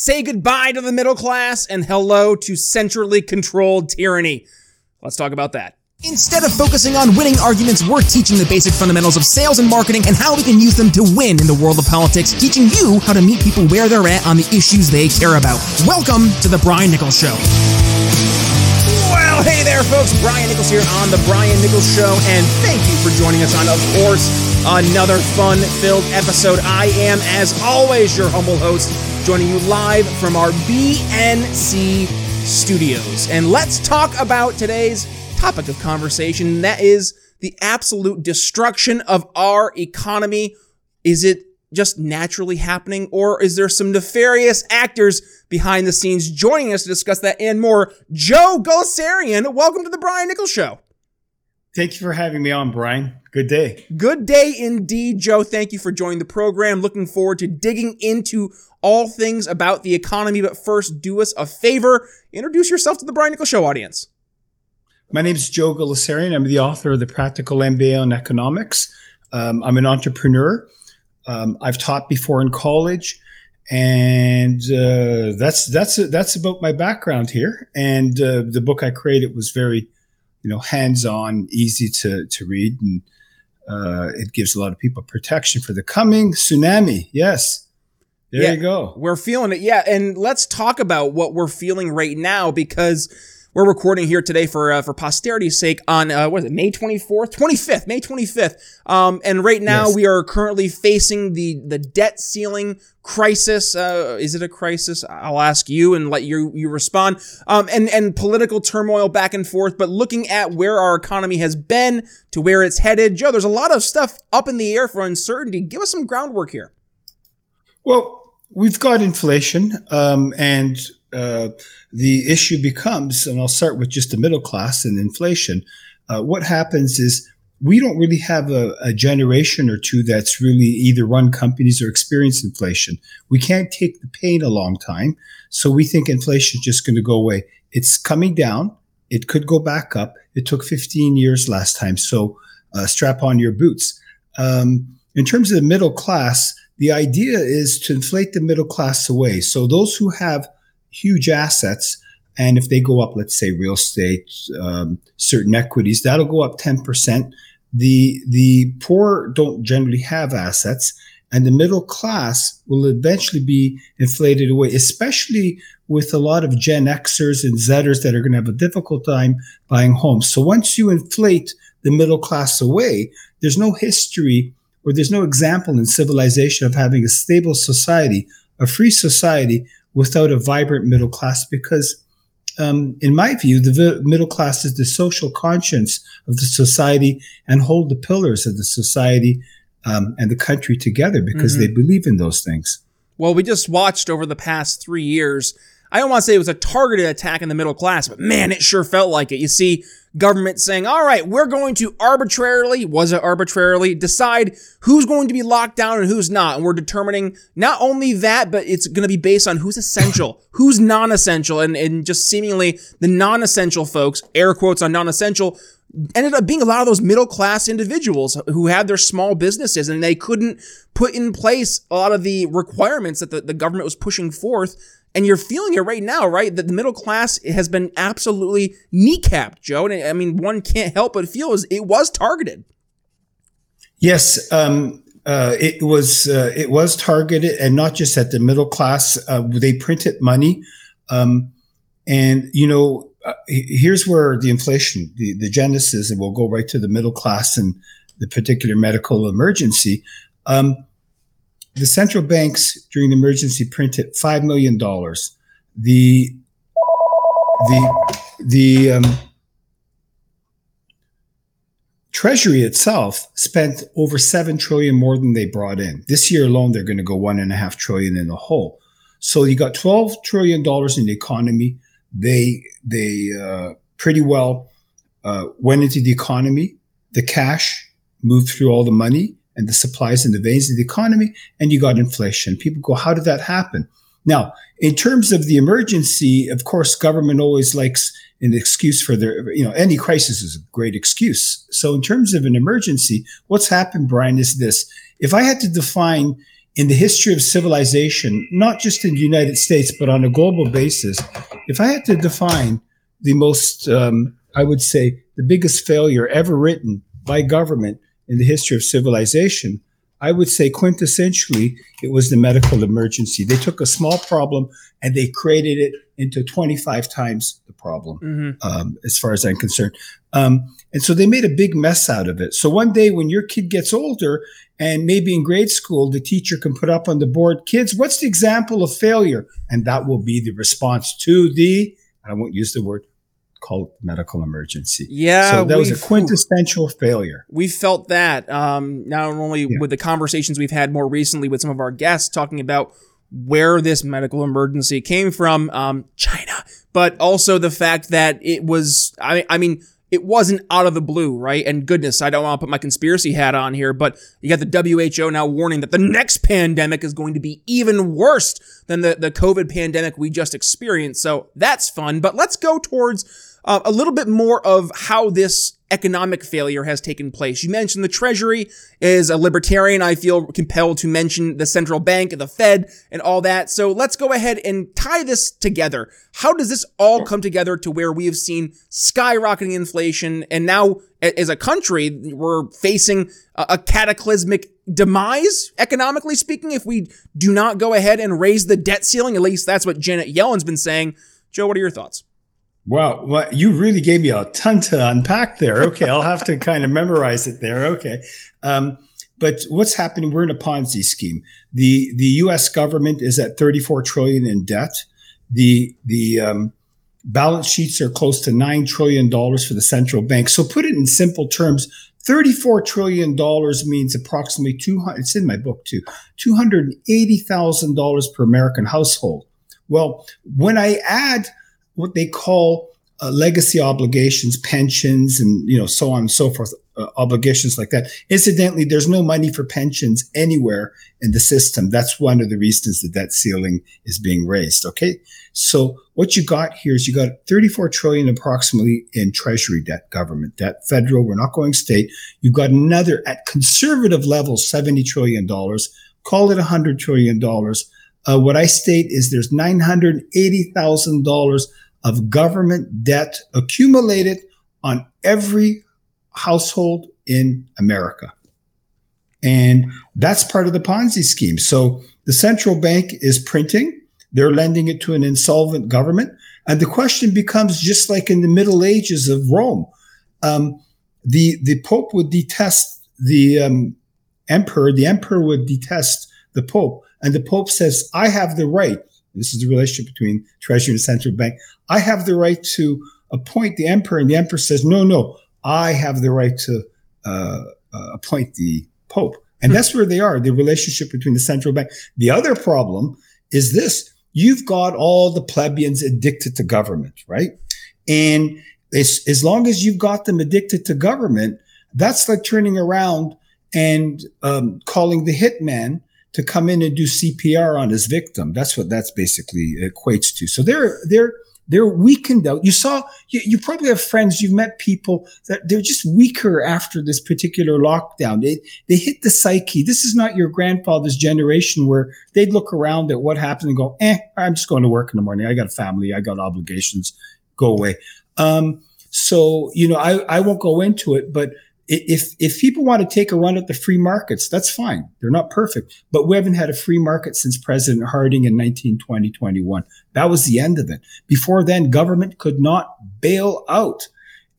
Say goodbye to the middle class and hello to centrally controlled tyranny. Let's talk about that. Instead of focusing on winning arguments, we're teaching the basic fundamentals of sales and marketing and how we can use them to win in the world of politics, teaching you how to meet people where they're at on the issues they care about. Welcome to The Brian Nichols Show. Well, hey there, folks. Brian Nichols here on The Brian Nichols Show, and thank you for joining us on, of course, another fun filled episode. I am, as always, your humble host, joining you live from our BNC studios. And let's talk about today's topic of conversation. That is the absolute destruction of our economy. Is it just naturally happening, or is there some nefarious actors behind the scenes joining us to discuss that and more? Joe Gulesserian, welcome to the Brian Nichols Show. Thank you for having me on, Brian. Good day. Good day indeed, Joe. Thank you for joining the program. Looking forward to digging into all things about the economy. But first, do us a favor introduce yourself to the Brian Nichols Show audience. My name is Joe Gulesserian. I'm the author of the Practical MBA on Economics. Um, I'm an entrepreneur. Um, I've taught before in college, and uh, that's that's that's about my background here. And uh, the book I created was very, you know, hands-on, easy to to read, and uh, it gives a lot of people protection for the coming tsunami. Yes. There yeah, you go. We're feeling it. Yeah. And let's talk about what we're feeling right now because we're recording here today for uh, for posterity's sake on uh, what is it May 24th 25th May 25th um, and right now yes. we are currently facing the the debt ceiling crisis. Uh, is it a crisis? I'll ask you and let you you respond. Um, and and political turmoil back and forth but looking at where our economy has been to where it's headed Joe there's a lot of stuff up in the air for uncertainty. Give us some groundwork here. Well we've got inflation um, and uh, the issue becomes, and I'll start with just the middle class and inflation. Uh, what happens is we don't really have a, a, generation or two that's really either run companies or experienced inflation. We can't take the pain a long time. So we think inflation is just going to go away. It's coming down. It could go back up. It took 15 years last time. So uh, strap on your boots. Um, in terms of the middle class, the idea is to inflate the middle class away. So those who have huge assets. And if they go up, let's say real estate, um, certain equities, that'll go up 10%. The, the poor don't generally have assets and the middle class will eventually be inflated away, especially with a lot of Gen Xers and Zers that are going to have a difficult time buying homes. So once you inflate the middle class away, there's no history or there's no example in civilization of having a stable society, a free society without a vibrant middle class because um, in my view, the middle class is the social conscience of the society and hold the pillars of the society um, and the country together because mm-hmm. they believe in those things. Well, we just watched over the past three years. I don't want to say it was a targeted attack in the middle class, but man, it sure felt like it. You see, government saying, all right, we're going to arbitrarily, was it arbitrarily, decide who's going to be locked down and who's not. And we're determining not only that, but it's going to be based on who's essential, who's non-essential, and, and just seemingly the non-essential folks, air quotes on non-essential, ended up being a lot of those middle class individuals who had their small businesses and they couldn't put in place a lot of the requirements that the, the government was pushing forth and you're feeling it right now, right? That the middle class has been absolutely kneecapped, Joe. And I mean, one can't help but feel it was targeted. Yes, um, uh, it was uh, it was targeted, and not just at the middle class. Uh, they printed money, um, and you know, uh, here's where the inflation, the, the genesis, and we'll go right to the middle class and the particular medical emergency. Um, the central banks during the emergency printed five million dollars. The the the um, Treasury itself spent over seven trillion more than they brought in. This year alone, they're going to go one and a half trillion in the hole. So you got twelve trillion dollars in the economy. They they uh, pretty well uh, went into the economy. The cash moved through all the money and the supplies and the veins of the economy, and you got inflation. People go, how did that happen? Now, in terms of the emergency, of course, government always likes an excuse for their, you know, any crisis is a great excuse. So in terms of an emergency, what's happened, Brian, is this. If I had to define in the history of civilization, not just in the United States, but on a global basis, if I had to define the most, um, I would say, the biggest failure ever written by government in the history of civilization, I would say quintessentially it was the medical emergency. They took a small problem and they created it into 25 times the problem, mm-hmm. um, as far as I'm concerned. Um, and so they made a big mess out of it. So one day when your kid gets older and maybe in grade school, the teacher can put up on the board, kids, what's the example of failure? And that will be the response to the, I won't use the word, called medical emergency. Yeah. So that was a quintessential failure. We felt that, um, not only yeah. with the conversations we've had more recently with some of our guests talking about where this medical emergency came from, um, China, but also the fact that it was, I, I mean, it wasn't out of the blue, right? And goodness, I don't want to put my conspiracy hat on here, but you got the WHO now warning that the next pandemic is going to be even worse than the, the COVID pandemic we just experienced. So that's fun. But let's go towards uh, a little bit more of how this economic failure has taken place. You mentioned the Treasury is a libertarian. I feel compelled to mention the central bank, and the Fed, and all that. So let's go ahead and tie this together. How does this all come together to where we have seen skyrocketing inflation and now as a country, we're facing a cataclysmic demise, economically speaking, if we do not go ahead and raise the debt ceiling. At least that's what Janet Yellen's been saying. Joe, what are your thoughts? Wow, you really gave me a ton to unpack there. Okay, I'll have to kind of memorize it there. Okay. Um, but what's happening? We're in a Ponzi scheme. The the U.S. government is at 34 trillion in debt. The the um, balance sheets are close to nine trillion dollars for the central bank. So put it in simple terms, 34 trillion dollars means approximately 200. It's in my book too. 280 thousand dollars per American household. Well, when I add what they call uh, legacy obligations, pensions, and you know so on and so forth, uh, obligations like that. Incidentally, there's no money for pensions anywhere in the system. That's one of the reasons the debt ceiling is being raised. Okay, so what you got here is you got 34 trillion approximately in treasury debt, government debt, federal. We're not going state. You've got another at conservative levels, 70 trillion dollars. Call it 100 trillion dollars. Uh, what I state is there's $980,000 of government debt accumulated on every household in America. And that's part of the Ponzi scheme. So the central bank is printing, they're lending it to an insolvent government. And the question becomes just like in the Middle Ages of Rome, um, the, the Pope would detest the um, emperor, the emperor would detest the Pope. And the Pope says, I have the right this is the relationship between Treasury and central bank. I have the right to appoint the emperor, and the emperor says, "No, no, I have the right to uh, uh, appoint the pope." And that's where they are. The relationship between the central bank. The other problem is this: you've got all the plebeians addicted to government, right? And as, long as you've got them addicted to government, that's like turning around and um, calling the hitman to come in and do CPR on his victim. That's what that's basically equates to. So they're they're they're weakened out. You saw you, you probably have friends, you've met people that they're just weaker after this particular lockdown. They they hit the psyche. This is not your grandfather's generation where they'd look around at what happened and go, eh, I'm just going to work in the morning. I got a family, I got obligations. Go away. Um, so, you know, I, I won't go into it, but if if people want to take a run at the free markets, that's fine. They're not perfect, but we haven't had a free market since President Harding in 1920, 21. That was the end of it. Before then, government could not bail out.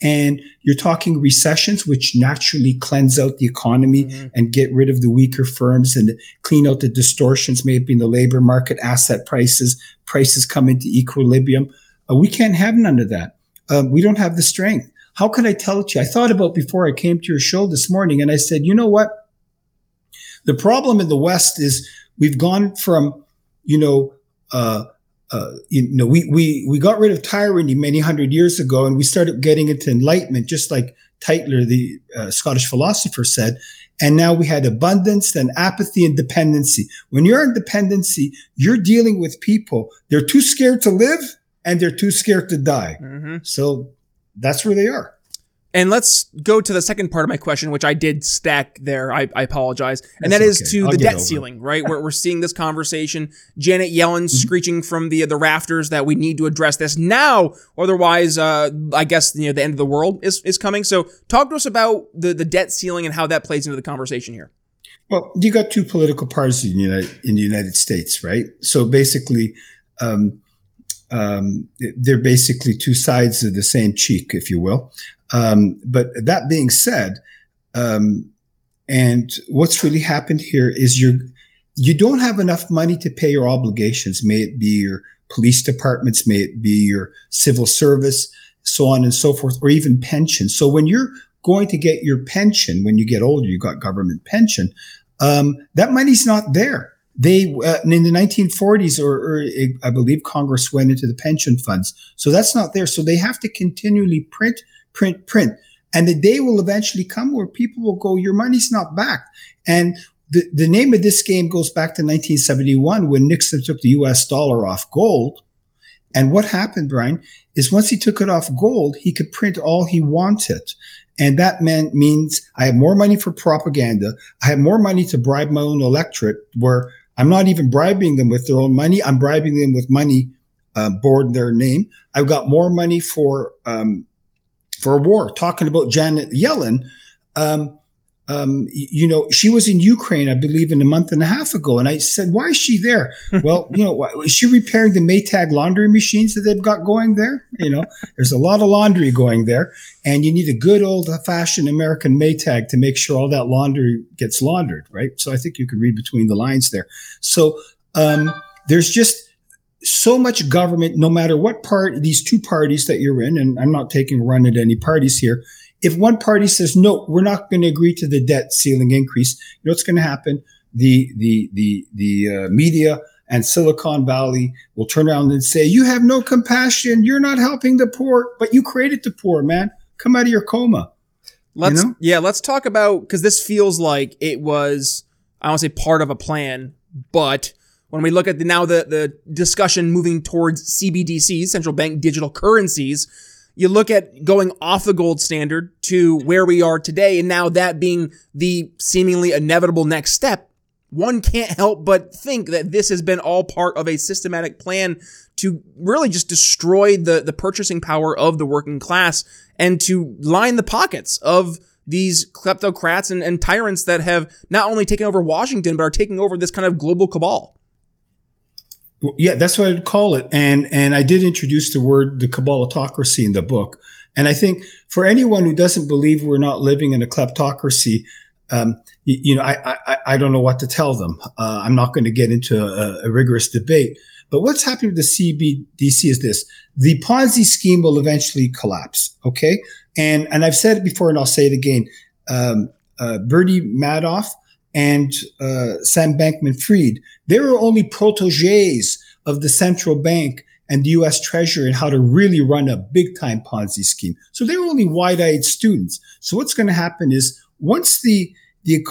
And you're talking recessions, which naturally cleanse out the economy mm-hmm. and get rid of the weaker firms and clean out the distortions, maybe in the labor market, asset prices, prices come into equilibrium. Uh, we can't have none of that. Um, we don't have the strength. How can I tell it to you? I thought about before I came to your show this morning and I said, you know what? The problem in the West is we've gone from, you know, uh, uh, you know, we, we, we got rid of tyranny many hundred years ago and we started getting into enlightenment, just like Tytler, the uh, Scottish philosopher said. And now we had abundance, then apathy and dependency. When you're in dependency, you're dealing with people. They're too scared to live and they're too scared to die. Mm-hmm. So that's where they are. And let's go to the second part of my question, which I did stack there. I, I apologize. And That's that is okay. to I'll the debt ceiling, right? Where we're seeing this conversation. Janet Yellen Mm-hmm. screeching from the the rafters that we need to address this now, otherwise, uh, I guess you know the end of the world is is coming. So, talk to us about the the debt ceiling and how that plays into the conversation here. Well, you got two political parties in the United, in the United States, right? So basically, um, um, they're basically two sides of the same cheek, if you will. Um, but that being said, um, and what's really happened here is you're you don't have enough money to pay your obligations. May it be your police departments, may it be your civil service, so on and so forth, or even pension. So when you're going to get your pension when you get older, you got government pension. Um, that money's not there. They uh, in the 1940s, or, or I believe Congress went into the pension funds, so that's not there. So they have to continually print, print, print, and the day will eventually come where people will go, "Your money's not back." And the, the name of this game goes back to 1971 when Nixon took the U.S. dollar off gold. And what happened, Brian, is once he took it off gold, he could print all he wanted. And that meant means I have more money for propaganda. I have more money to bribe my own electorate where I'm not even bribing them with their own money. I'm bribing them with money uh, aboard their name. I've got more money for um, for war. Talking about Janet Yellen, um, um, you know, she was in Ukraine, I believe, in a month and a half ago, and I said, "Why is she there?" well, you know, is she repairing the Maytag laundry machines that they've got going there? You know, there's a lot of laundry going there, and you need a good old-fashioned American Maytag to make sure all that laundry gets laundered, right? So I think you can read between the lines there. So um, there's just so much government, no matter what part these two parties that you're in, and I'm not taking a run at any parties here. If one party says no, we're not going to agree to the debt ceiling increase, you know what's going to happen? The the the the uh, media and Silicon Valley will turn around and say, "You have no compassion. You're not helping the poor, but you created the poor, man. Come out of your coma." Let's know? yeah, let's talk about because this feels like it was I don't want to say part of a plan, but when we look at the, now the the discussion moving towards CBDCs, central bank digital currencies, you look at going off the gold standard to where we are today, and now that being the seemingly inevitable next step. One can't help but think that this has been all part of a systematic plan to really just destroy the, the purchasing power of the working class and to line the pockets of these kleptocrats and, and tyrants that have not only taken over Washington, but are taking over this kind of global cabal. Yeah, that's what I'd call it. And and I did introduce the word the kleptocracy in the book. And I think for anyone who doesn't believe we're not living in a kleptocracy, um, you, you know, I, I I don't know what to tell them. Uh, I'm not going to get into a, a rigorous debate. But what's happening with the CBDC is this: the Ponzi scheme will eventually collapse. Okay, and and I've said it before, and I'll say it again. Um, uh, Bernie Madoff and uh, Sam Bankman-Fried they were only proteges of the central bank and the U.S. Treasury and how to really run a big-time Ponzi scheme. So they were only wide-eyed students. So what's going to happen is once the the,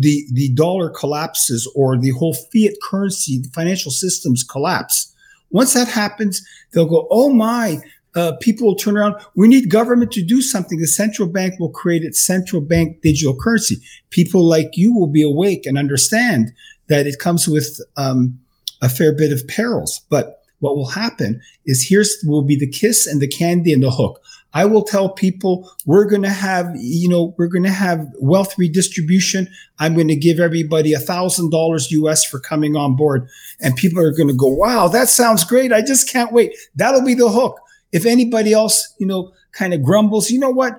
the the dollar collapses or the whole fiat currency, the financial systems collapse. Once that happens, they'll go, "Oh my!" Uh, people will turn around. We need government to do something. The central bank will create its central bank digital currency. People like you will be awake and understand that it comes with um, a fair bit of perils. But what will happen is here's will be the kiss and the candy and the hook. I will tell people we're going to have, you know, we're going to have wealth redistribution. I'm going to give everybody a thousand dollars US for coming on board. And people are going to go, wow, that sounds great. I just can't wait. That'll be the hook. If anybody else, you know, kind of grumbles, you know what?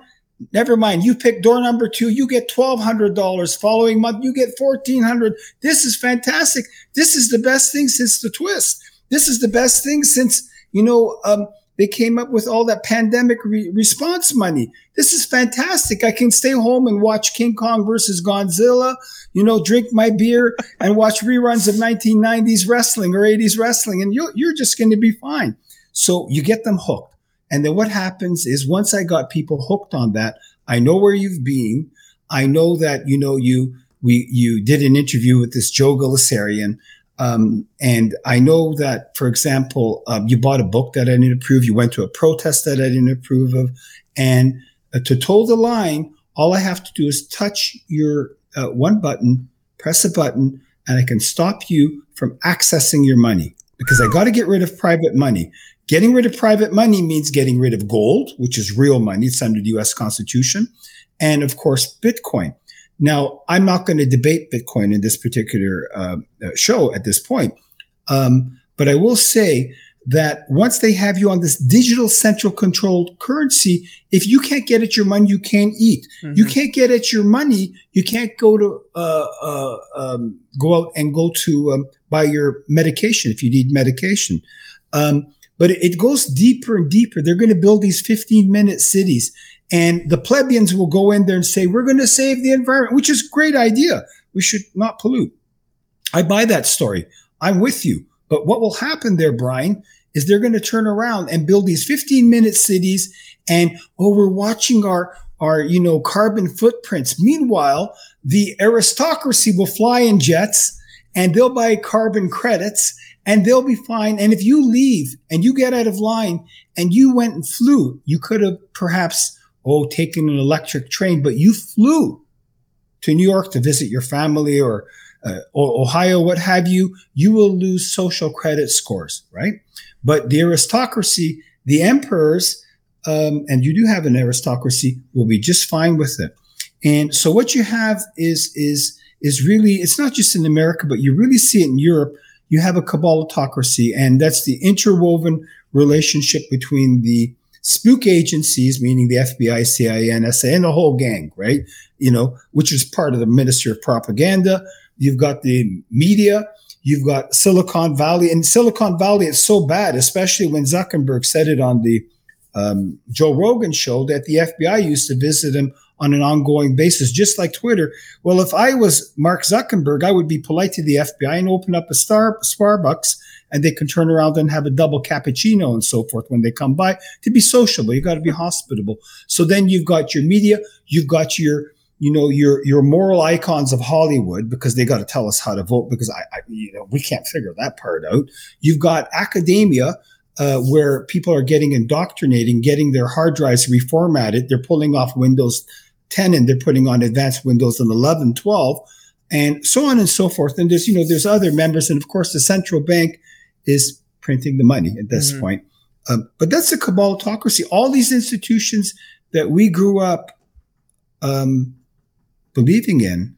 Never mind. You pick door number two. You get twelve hundred dollars. Following month, you get fourteen hundred. This is fantastic. This is the best thing since the twist. This is the best thing since you know um, they came up with all that pandemic re- response money. This is fantastic. I can stay home and watch King Kong versus Godzilla. You know, drink my beer and watch reruns of 1990s wrestling or 80s wrestling, and you're, you're just going to be fine. So you get them hooked. And then what happens is once I got people hooked on that, I know where you've been. I know that, you know, you, we, you did an interview with this Joe Gulesserian. Um, and I know that, for example, um, you bought a book that I didn't approve. You went to a protest that I didn't approve of. And uh, to toe the line, all I have to do is touch your uh, one button, press a button, and I can stop you from accessing your money because I got to get rid of private money. Getting rid of private money means getting rid of gold, which is real money. It's under the US Constitution. And of course, Bitcoin. Now, I'm not going to debate Bitcoin in this particular uh, uh, show at this point. Um, but I will say that once they have you on this digital central controlled currency, if you can't get at your money, you can't eat. Mm-hmm. You can't get at your money, you can't go to uh, uh, um, go out and go to um, buy your medication if you need medication. Um, but it goes deeper and deeper. They're going to build these 15 minute cities and the plebeians will go in there and say, we're going to save the environment, which is a great idea. We should not pollute. I buy that story. I'm with you. But what will happen there, Brian, is they're going to turn around and build these 15 minute cities. And, oh, we're watching our, our, you know, carbon footprints. Meanwhile, the aristocracy will fly in jets and they'll buy carbon credits and they'll be fine. And if you leave and you get out of line and you went and flew, you could have perhaps, oh, taken an electric train, but you flew to New York to visit your family or, uh, or Ohio, what have you, you will lose social credit scores, right? But the aristocracy, the emperors, um, and you do have an aristocracy, will be just fine with it. And so what you have is is is really it's not just in America, but you really see it in Europe you have a cabalotocracy, and that's the interwoven relationship between the spook agencies, meaning the FBI, CIA, NSA, and the whole gang, right? You know, which is part of the Ministry of Propaganda. You've got the media. You've got Silicon Valley. And Silicon Valley is so bad, especially when Zuckerberg said it on the um, Joe Rogan show that the FBI used to visit him on an ongoing basis, just like Twitter. Well, if I was Mark Zuckerberg, I would be polite to the FBI and open up a star Starbucks and they can turn around and have a double cappuccino and so forth when they come by to be sociable. You've got to be hospitable. So then you've got your media, you've got your, you know, your, your moral icons of Hollywood because they got to tell us how to vote because I, I, you know, we can't figure that part out. You've got academia, uh, where people are getting indoctrinating, getting their hard drives reformatted. They're pulling off Windows 10 and they're putting on advanced Windows on 11, 12, and so on and so forth. And there's, you know, there's other members. And of course, the central bank is printing the money at this mm-hmm. point. Um, but that's a cabalotocracy. All these institutions that we grew up um, believing in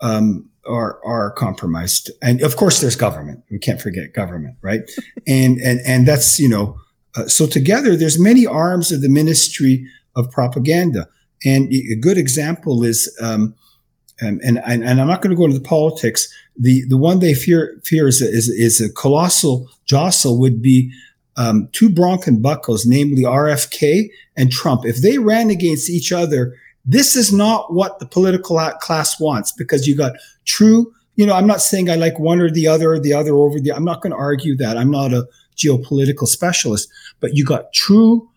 um, are are compromised. And of course, there's government. We can't forget government, right? and and and that's you know. Uh, so together, there's many arms of the Ministry of Propaganda. And a good example is, um, um, and, and, and I'm not going to go into the politics. The the one they fear fear is a, is, is a colossal jostle would be um, two Bronken buckles, namely RFK and Trump. If they ran against each other, this is not what the political class wants because you got true. You know, I'm not saying I like one or the other or the other over the. I'm not going to argue that. I'm not a geopolitical specialist, but you got true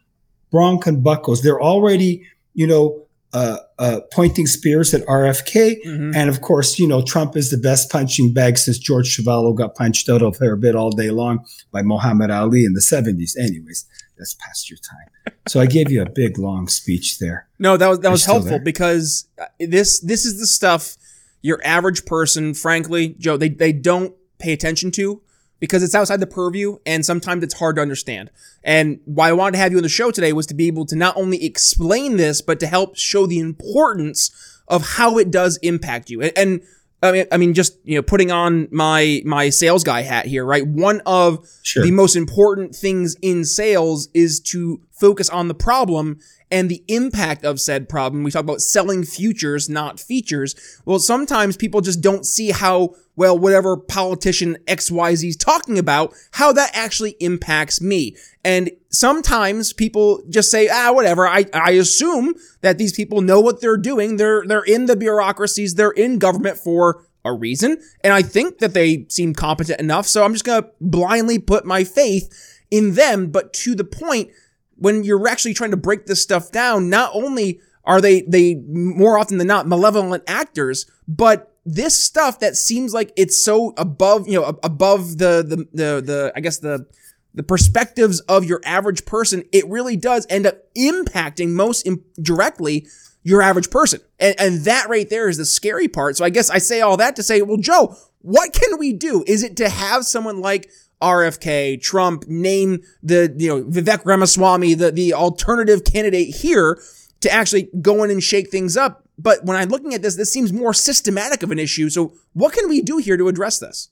Bronken buckles. They're already you know, uh, uh, pointing spears at RFK. Mm-hmm. And of course, you know, Trump is the best punching bag since George Chuvalo got punched out of her bit all day long by Muhammad Ali in the 70s. Anyways, that's past your time. So I gave you a big long speech there. No, that was that You're was helpful there? because uh, this this is the stuff your average person, frankly, Joe, they they don't pay attention to because it's outside the purview and sometimes it's hard to understand. And why I wanted to have you on the show today was to be able to not only explain this, but to help show the importance of how it does impact you. And, and I mean, I mean, just you know, putting on my my sales guy hat here, right? One of sure. the most important things in sales is to focus on the problem and the impact of said problem. We talk about selling futures, not features. Well, sometimes people just don't see how well whatever politician XYZ is talking about, how that actually impacts me. And sometimes people just say, ah, whatever. I, I assume that these people know what they're doing. They're, they're in the bureaucracies. They're in government for a reason. And I think that they seem competent enough. So I'm just going to blindly put my faith in them. But to the point, when you're actually trying to break this stuff down, not only are they, they more often than not malevolent actors, but this stuff that seems like it's so above, you know, above the, the, the, the, I guess the, the perspectives of your average person, it really does end up impacting most Im- directly your average person. And, and that right there is the scary part. So I guess I say all that to say, well, Joe, what can we do? Is it to have someone like RFK, Trump name the, you know, Vivek Ramaswamy, the, the alternative candidate here to actually go in and shake things up? But when I'm looking at this, this seems more systematic of an issue. So what can we do here to address this?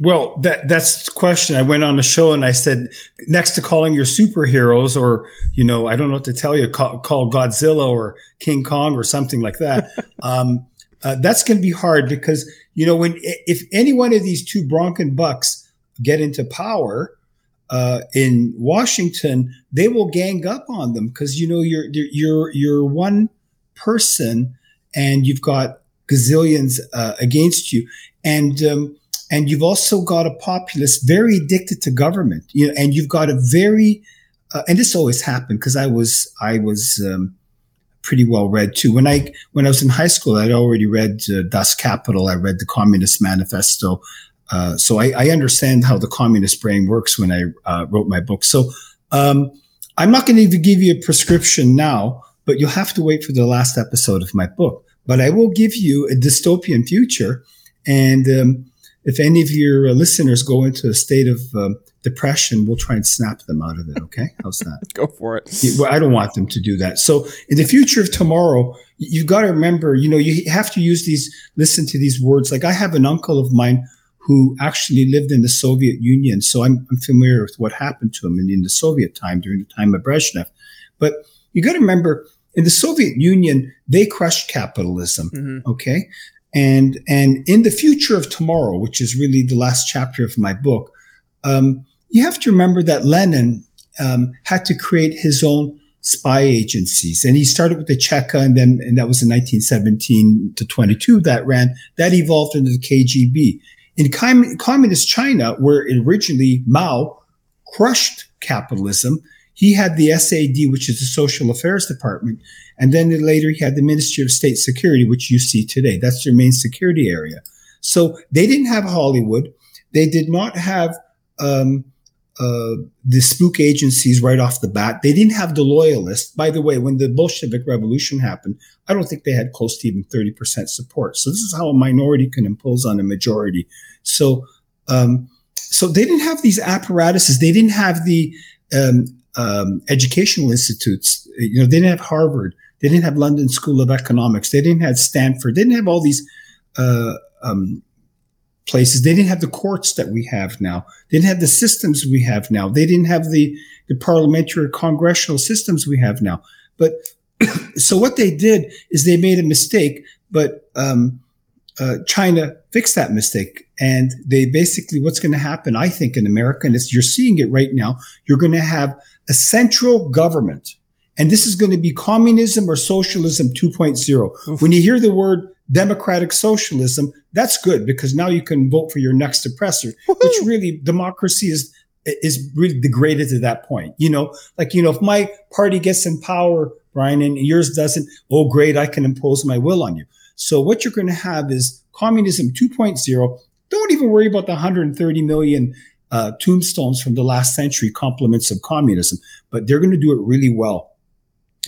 Well, that that's the question. I went on the show and I said, next to calling your superheroes, or you know, I don't know what to tell you, call, call Godzilla or King Kong or something like that. um, uh, that's going to be hard because you know when if any one of these two Bronco bucks get into power uh, in Washington, they will gang up on them because you know you're you're you're one person and you've got gazillions uh, against you, and um, and you've also got a populace very addicted to government. You know, and you've got a very uh, and this always happened because I was I was um, pretty well read too. When I when I was in high school, I'd already read uh, Das Kapital. I read the Communist Manifesto. Uh, so I, I, understand how the communist brain works when I uh, wrote my book. So um, I'm not going to give you a prescription now, but you'll have to wait for the last episode of my book. But I will give you a dystopian future, and um, if any of your uh, listeners go into a state of um, depression, we'll try and snap them out of it. Okay. How's that? go for it. Well, I don't want them to do that. So in the future of tomorrow, you've got to remember, you know, you have to use these, listen to these words. Like I have an uncle of mine who actually lived in the Soviet Union. So I'm, I'm familiar with what happened to him in, in the Soviet time during the time of Brezhnev. But you got to remember, in the Soviet Union, they crushed capitalism. Mm-hmm. Okay. And, and in the future of tomorrow, which is really the last chapter of my book, um, you have to remember that Lenin um, had to create his own spy agencies. And he started with the Cheka, and then and that was in 1917 to 22 that ran, that evolved into the KGB. In com- communist China, where originally Mao crushed capitalism, he had the SAD, which is the Social Affairs Department, and then later he had the Ministry of State Security, which you see today. That's their main security area. So they didn't have Hollywood. They did not have um, uh, the spook agencies right off the bat. They didn't have the loyalists. By the way, when the Bolshevik Revolution happened, I don't think they had close to even 30% support. So this is how a minority can impose on a majority. So, um, so they didn't have these apparatuses. They didn't have the um, um, educational institutes. You know, they didn't have Harvard. They didn't have London School of Economics. They didn't have Stanford. They didn't have all these uh, um, places. They didn't have the courts that we have now. They didn't have the systems we have now. They didn't have the, the parliamentary or congressional systems we have now. But so what they did is they made a mistake, but um, uh, China fixed that mistake. And they basically, what's going to happen, I think, in America, and you're seeing it right now, you're going to have a central government. And this is going to be communism or socialism 2.0. Oof. When you hear the word democratic socialism, that's good because now you can vote for your next oppressor, Woo-hoo. which really democracy is is really degraded to that point. You know, like, you know, if my party gets in power, Brian, and yours doesn't, oh, great, I can impose my will on you. So what you're going to have is communism 2.0. Don't even worry about the 130 million uh, tombstones from the last century compliments of communism, but they're going to do it really well.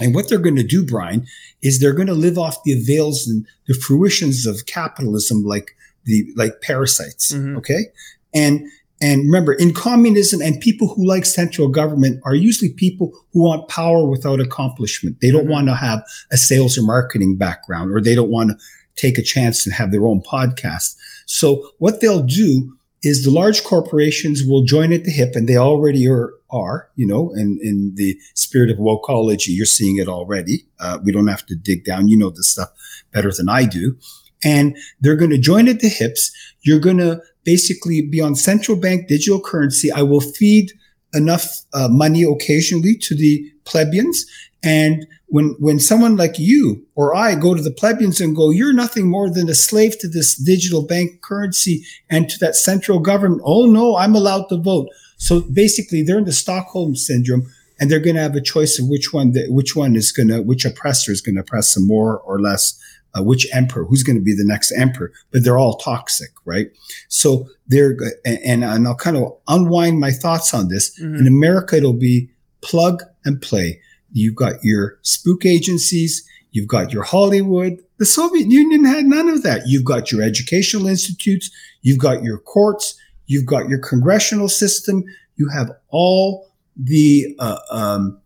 And what they're going to do, Brian, is they're going to live off the avails and the fruitions of capitalism like the like parasites. Mm-hmm. Okay. And and remember, in communism and people who like central government are usually people who want power without accomplishment. They don't mm-hmm. want to have a sales or marketing background, or they don't want to take a chance and have their own podcast. So what they'll do is the large corporations will join at the hip, and they already are, are you know, in, in the spirit of wokeology, you're seeing it already. Uh, we don't have to dig down. You know this stuff better than I do. And they're going to join at the hips. You're going to basically be on central bank digital currency. I will feed enough uh, money occasionally to the plebeians. And when when someone like you or I go to the plebeians and go, you're nothing more than a slave to this digital bank currency and to that central government. Oh no, I'm allowed to vote. So basically, they're in the Stockholm syndrome, and they're going to have a choice of which one which one is going to which oppressor is going to oppress them more or less uh, which emperor, who's going to be the next emperor, but they're all toxic, right? So they're, and, and I'll kind of unwind my thoughts on this. Mm-hmm. In America, it'll be plug and play. You've got your spook agencies, you've got your Hollywood. The Soviet Union had none of that. You've got your educational institutes, you've got your courts, you've got your congressional system, you have all the, uh, um,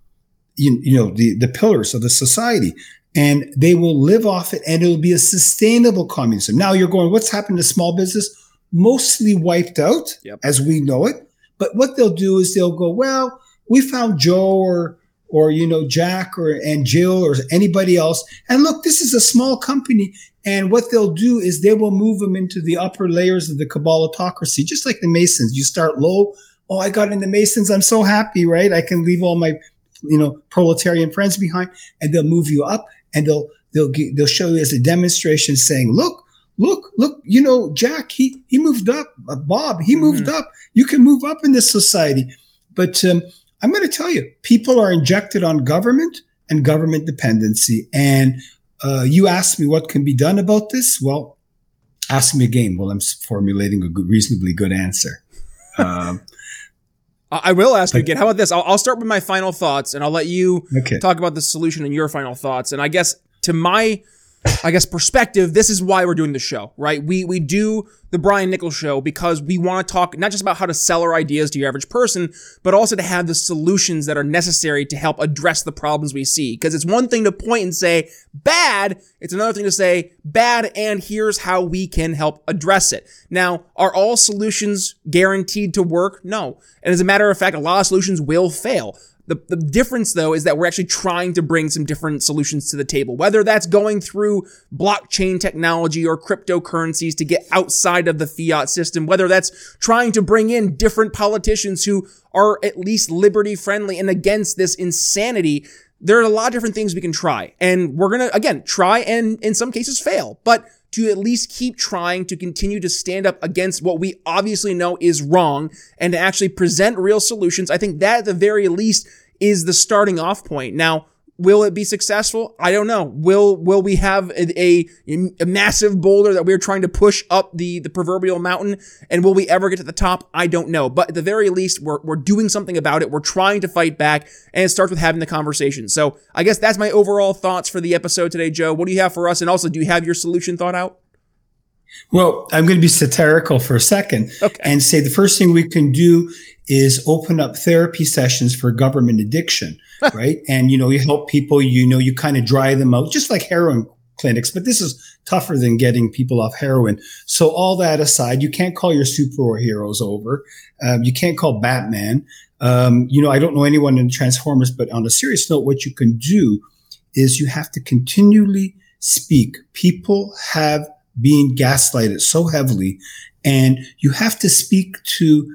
you, you know, the, the pillars of the society and they will live off it and it'll be a sustainable communism. Now you're going, what's happened to small business? Mostly wiped out yep. as we know it. But what they'll do is they'll go, well, we found Joe or or you know Jack or and Jill or anybody else. And look, this is a small company, and what they'll do is they will move them into the upper layers of the cabalotocracy, just like the Masons. You start low. Oh, I got in the Masons. I'm so happy, right? I can leave all my you know proletarian friends behind, and they'll move you up, and they'll they'll they'll show you as a demonstration, saying, "Look, look, look, you know, Jack, he he moved up. Uh, Bob, he mm-hmm. moved up. You can move up in this society." But um, I'm going to tell you, people are injected on government and government dependency. And uh, you ask me what can be done about this. Well, ask me again. Well, I'm formulating a good, reasonably good answer. Um, I will ask you again. How about this? I'll, I'll, start with my final thoughts, and I'll let you okay. talk about the solution and your final thoughts. And I guess to my I guess perspective, this is why we're doing the show, right? We we do the Brian Nichols show because we want to talk not just about how to sell our ideas to your average person, but also to have the solutions that are necessary to help address the problems we see. Because it's one thing to point and say bad, it's another thing to say bad and here's how we can help address it. Now, are all solutions guaranteed to work? No. And as a matter of fact, a lot of solutions will fail. The, the difference though is that we're actually trying to bring some different solutions to the table, whether that's going through blockchain technology or cryptocurrencies to get outside of the fiat system, whether that's trying to bring in different politicians who are at least liberty friendly and against this insanity. There are a lot of different things we can try and we're going to, again, try and in some cases fail, but to at least keep trying to continue to stand up against what we obviously know is wrong and to actually present real solutions. I think that at the very least is the starting off point. Now, Will it be successful? I don't know. Will will we have a, a, a, massive boulder that we're trying to push up the, the proverbial mountain? And will we ever get to the top? I don't know. But at the very least, we're, we're doing something about it. We're trying to fight back, and it starts with having the conversation. So I guess that's my overall thoughts for the episode today, Joe. What do you have for us? And also, do you have your solution thought out? Well, I'm going to be satirical for a second okay. and say the first thing we can do is open up therapy sessions for government addiction, right? And, you know, you help people, you know, you kind of dry them out, just like heroin clinics, but this is tougher than getting people off heroin. So all that aside, you can't call your superheroes over. Um, you can't call Batman. Um, you know, I don't know anyone in Transformers, but on a serious note, what you can do is you have to continually speak. People have been gaslighted so heavily. And you have to speak to,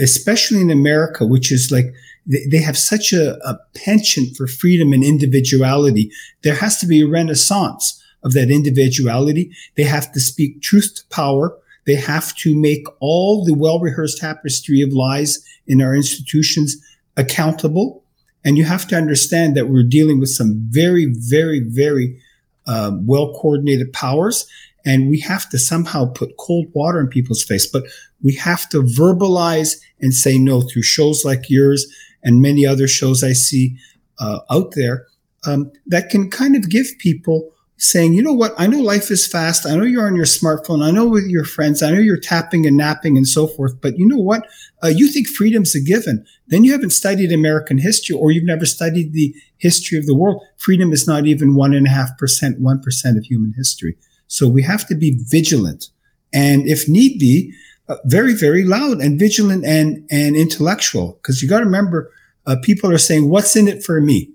especially in America, which is like, they have such a, a penchant for freedom and individuality. There has to be a renaissance of that individuality. They have to speak truth to power. They have to make all the well rehearsed tapestry of lies in our institutions accountable. And you have to understand that we're dealing with some very, very, very uh, well coordinated powers and we have to somehow put cold water in people's face, but we have to verbalize and say no through shows like yours and many other shows I see uh, out there um, that can kind of give people saying, you know what, I know life is fast. I know you're on your smartphone. I know with your friends. I know you're tapping and napping and so forth. But you know what? Uh, you think freedom's a given. Then you haven't studied American history or you've never studied the history of the world. Freedom is not even one and a half percent, one percent of human history. So we have to be vigilant and if need be, uh, very, very loud and vigilant and, and intellectual. Cause you got to remember, uh, people are saying, what's in it for me?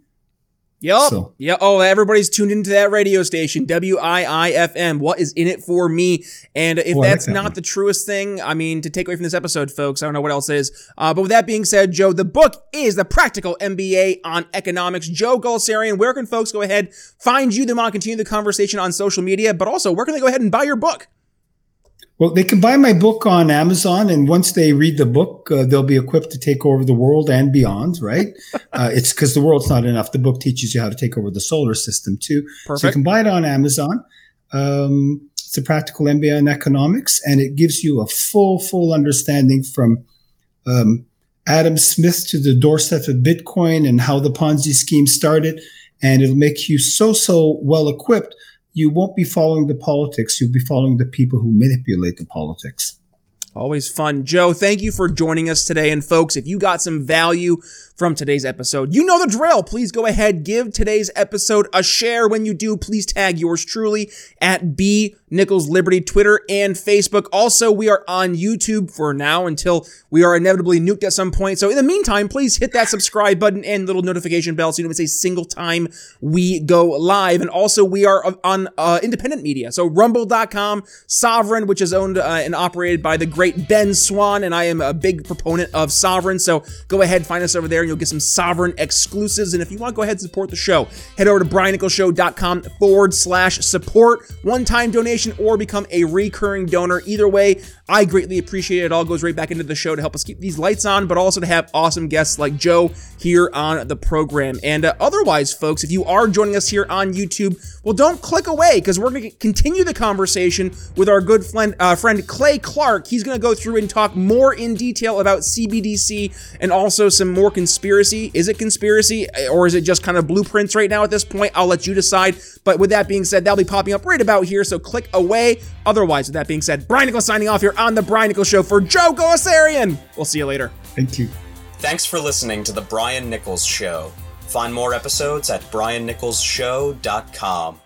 Yep. So. Yeah. Oh, everybody's tuned into that radio station, WIIFM. What is in it for me? And if oh, that's like that not one. the truest thing, I mean, to take away from this episode, folks, I don't know what else is. Uh, but with that being said, Joe, the book is The Practical MBA on Economics. Joe Gulesserian, where can folks go ahead, find you, them on, continue the conversation on social media, but also where can they go ahead and buy your book? Well, they can buy my book on Amazon, and once they read the book, uh, they'll be equipped to take over the world and beyond. Right? uh, it's because the world's not enough. The book teaches you how to take over the solar system too. Perfect. So you can buy it on Amazon. Um, it's a practical MBA in economics, and it gives you a full, full understanding from um, Adam Smith to the doorstep of Bitcoin and how the Ponzi scheme started. And it'll make you so, so well equipped. You won't be following the politics. You'll be following the people who manipulate the politics. Always fun. Joe, thank you for joining us today. And folks, if you got some value from today's episode. You know the drill. Please go ahead, give today's episode a share. When you do, please tag yours truly at B Nichols Liberty, Twitter and Facebook. Also, we are on YouTube for now until we are inevitably nuked at some point. So in the meantime, please hit that subscribe button and little notification bell so you don't miss a single time we go live. And also, we are on uh, independent media. So rumble.com, Sovren, which is owned uh, and operated by the great Ben Swann. And I am a big proponent of Sovren. So go ahead, and find us over there and you'll get some Sovren exclusives. And if you want to go ahead and support the show, head over to briannicholsshow.com forward slash support. One time donation or become a recurring donor. Either way, I greatly appreciate it. It all goes right back into the show to help us keep these lights on, but also to have awesome guests like Joe here on the program. And uh, otherwise, folks, if you are joining us here on YouTube, well, don't click away because we're going to continue the conversation with our good friend, uh, friend Clay Clark. He's going to go through and talk more in detail about CBDC and also some more conspiracy. Is it conspiracy or is it just kind of blueprints right now at this point? I'll let you decide. But with that being said, that'll be popping up right about here. So click away. Otherwise, with that being said, Brian Nichols signing off here on The Brian Nichols Show for Joe Gulesserian. We'll see you later. Thank you. Thanks for listening to The Brian Nichols Show. Find more episodes at briannicholsshow.com.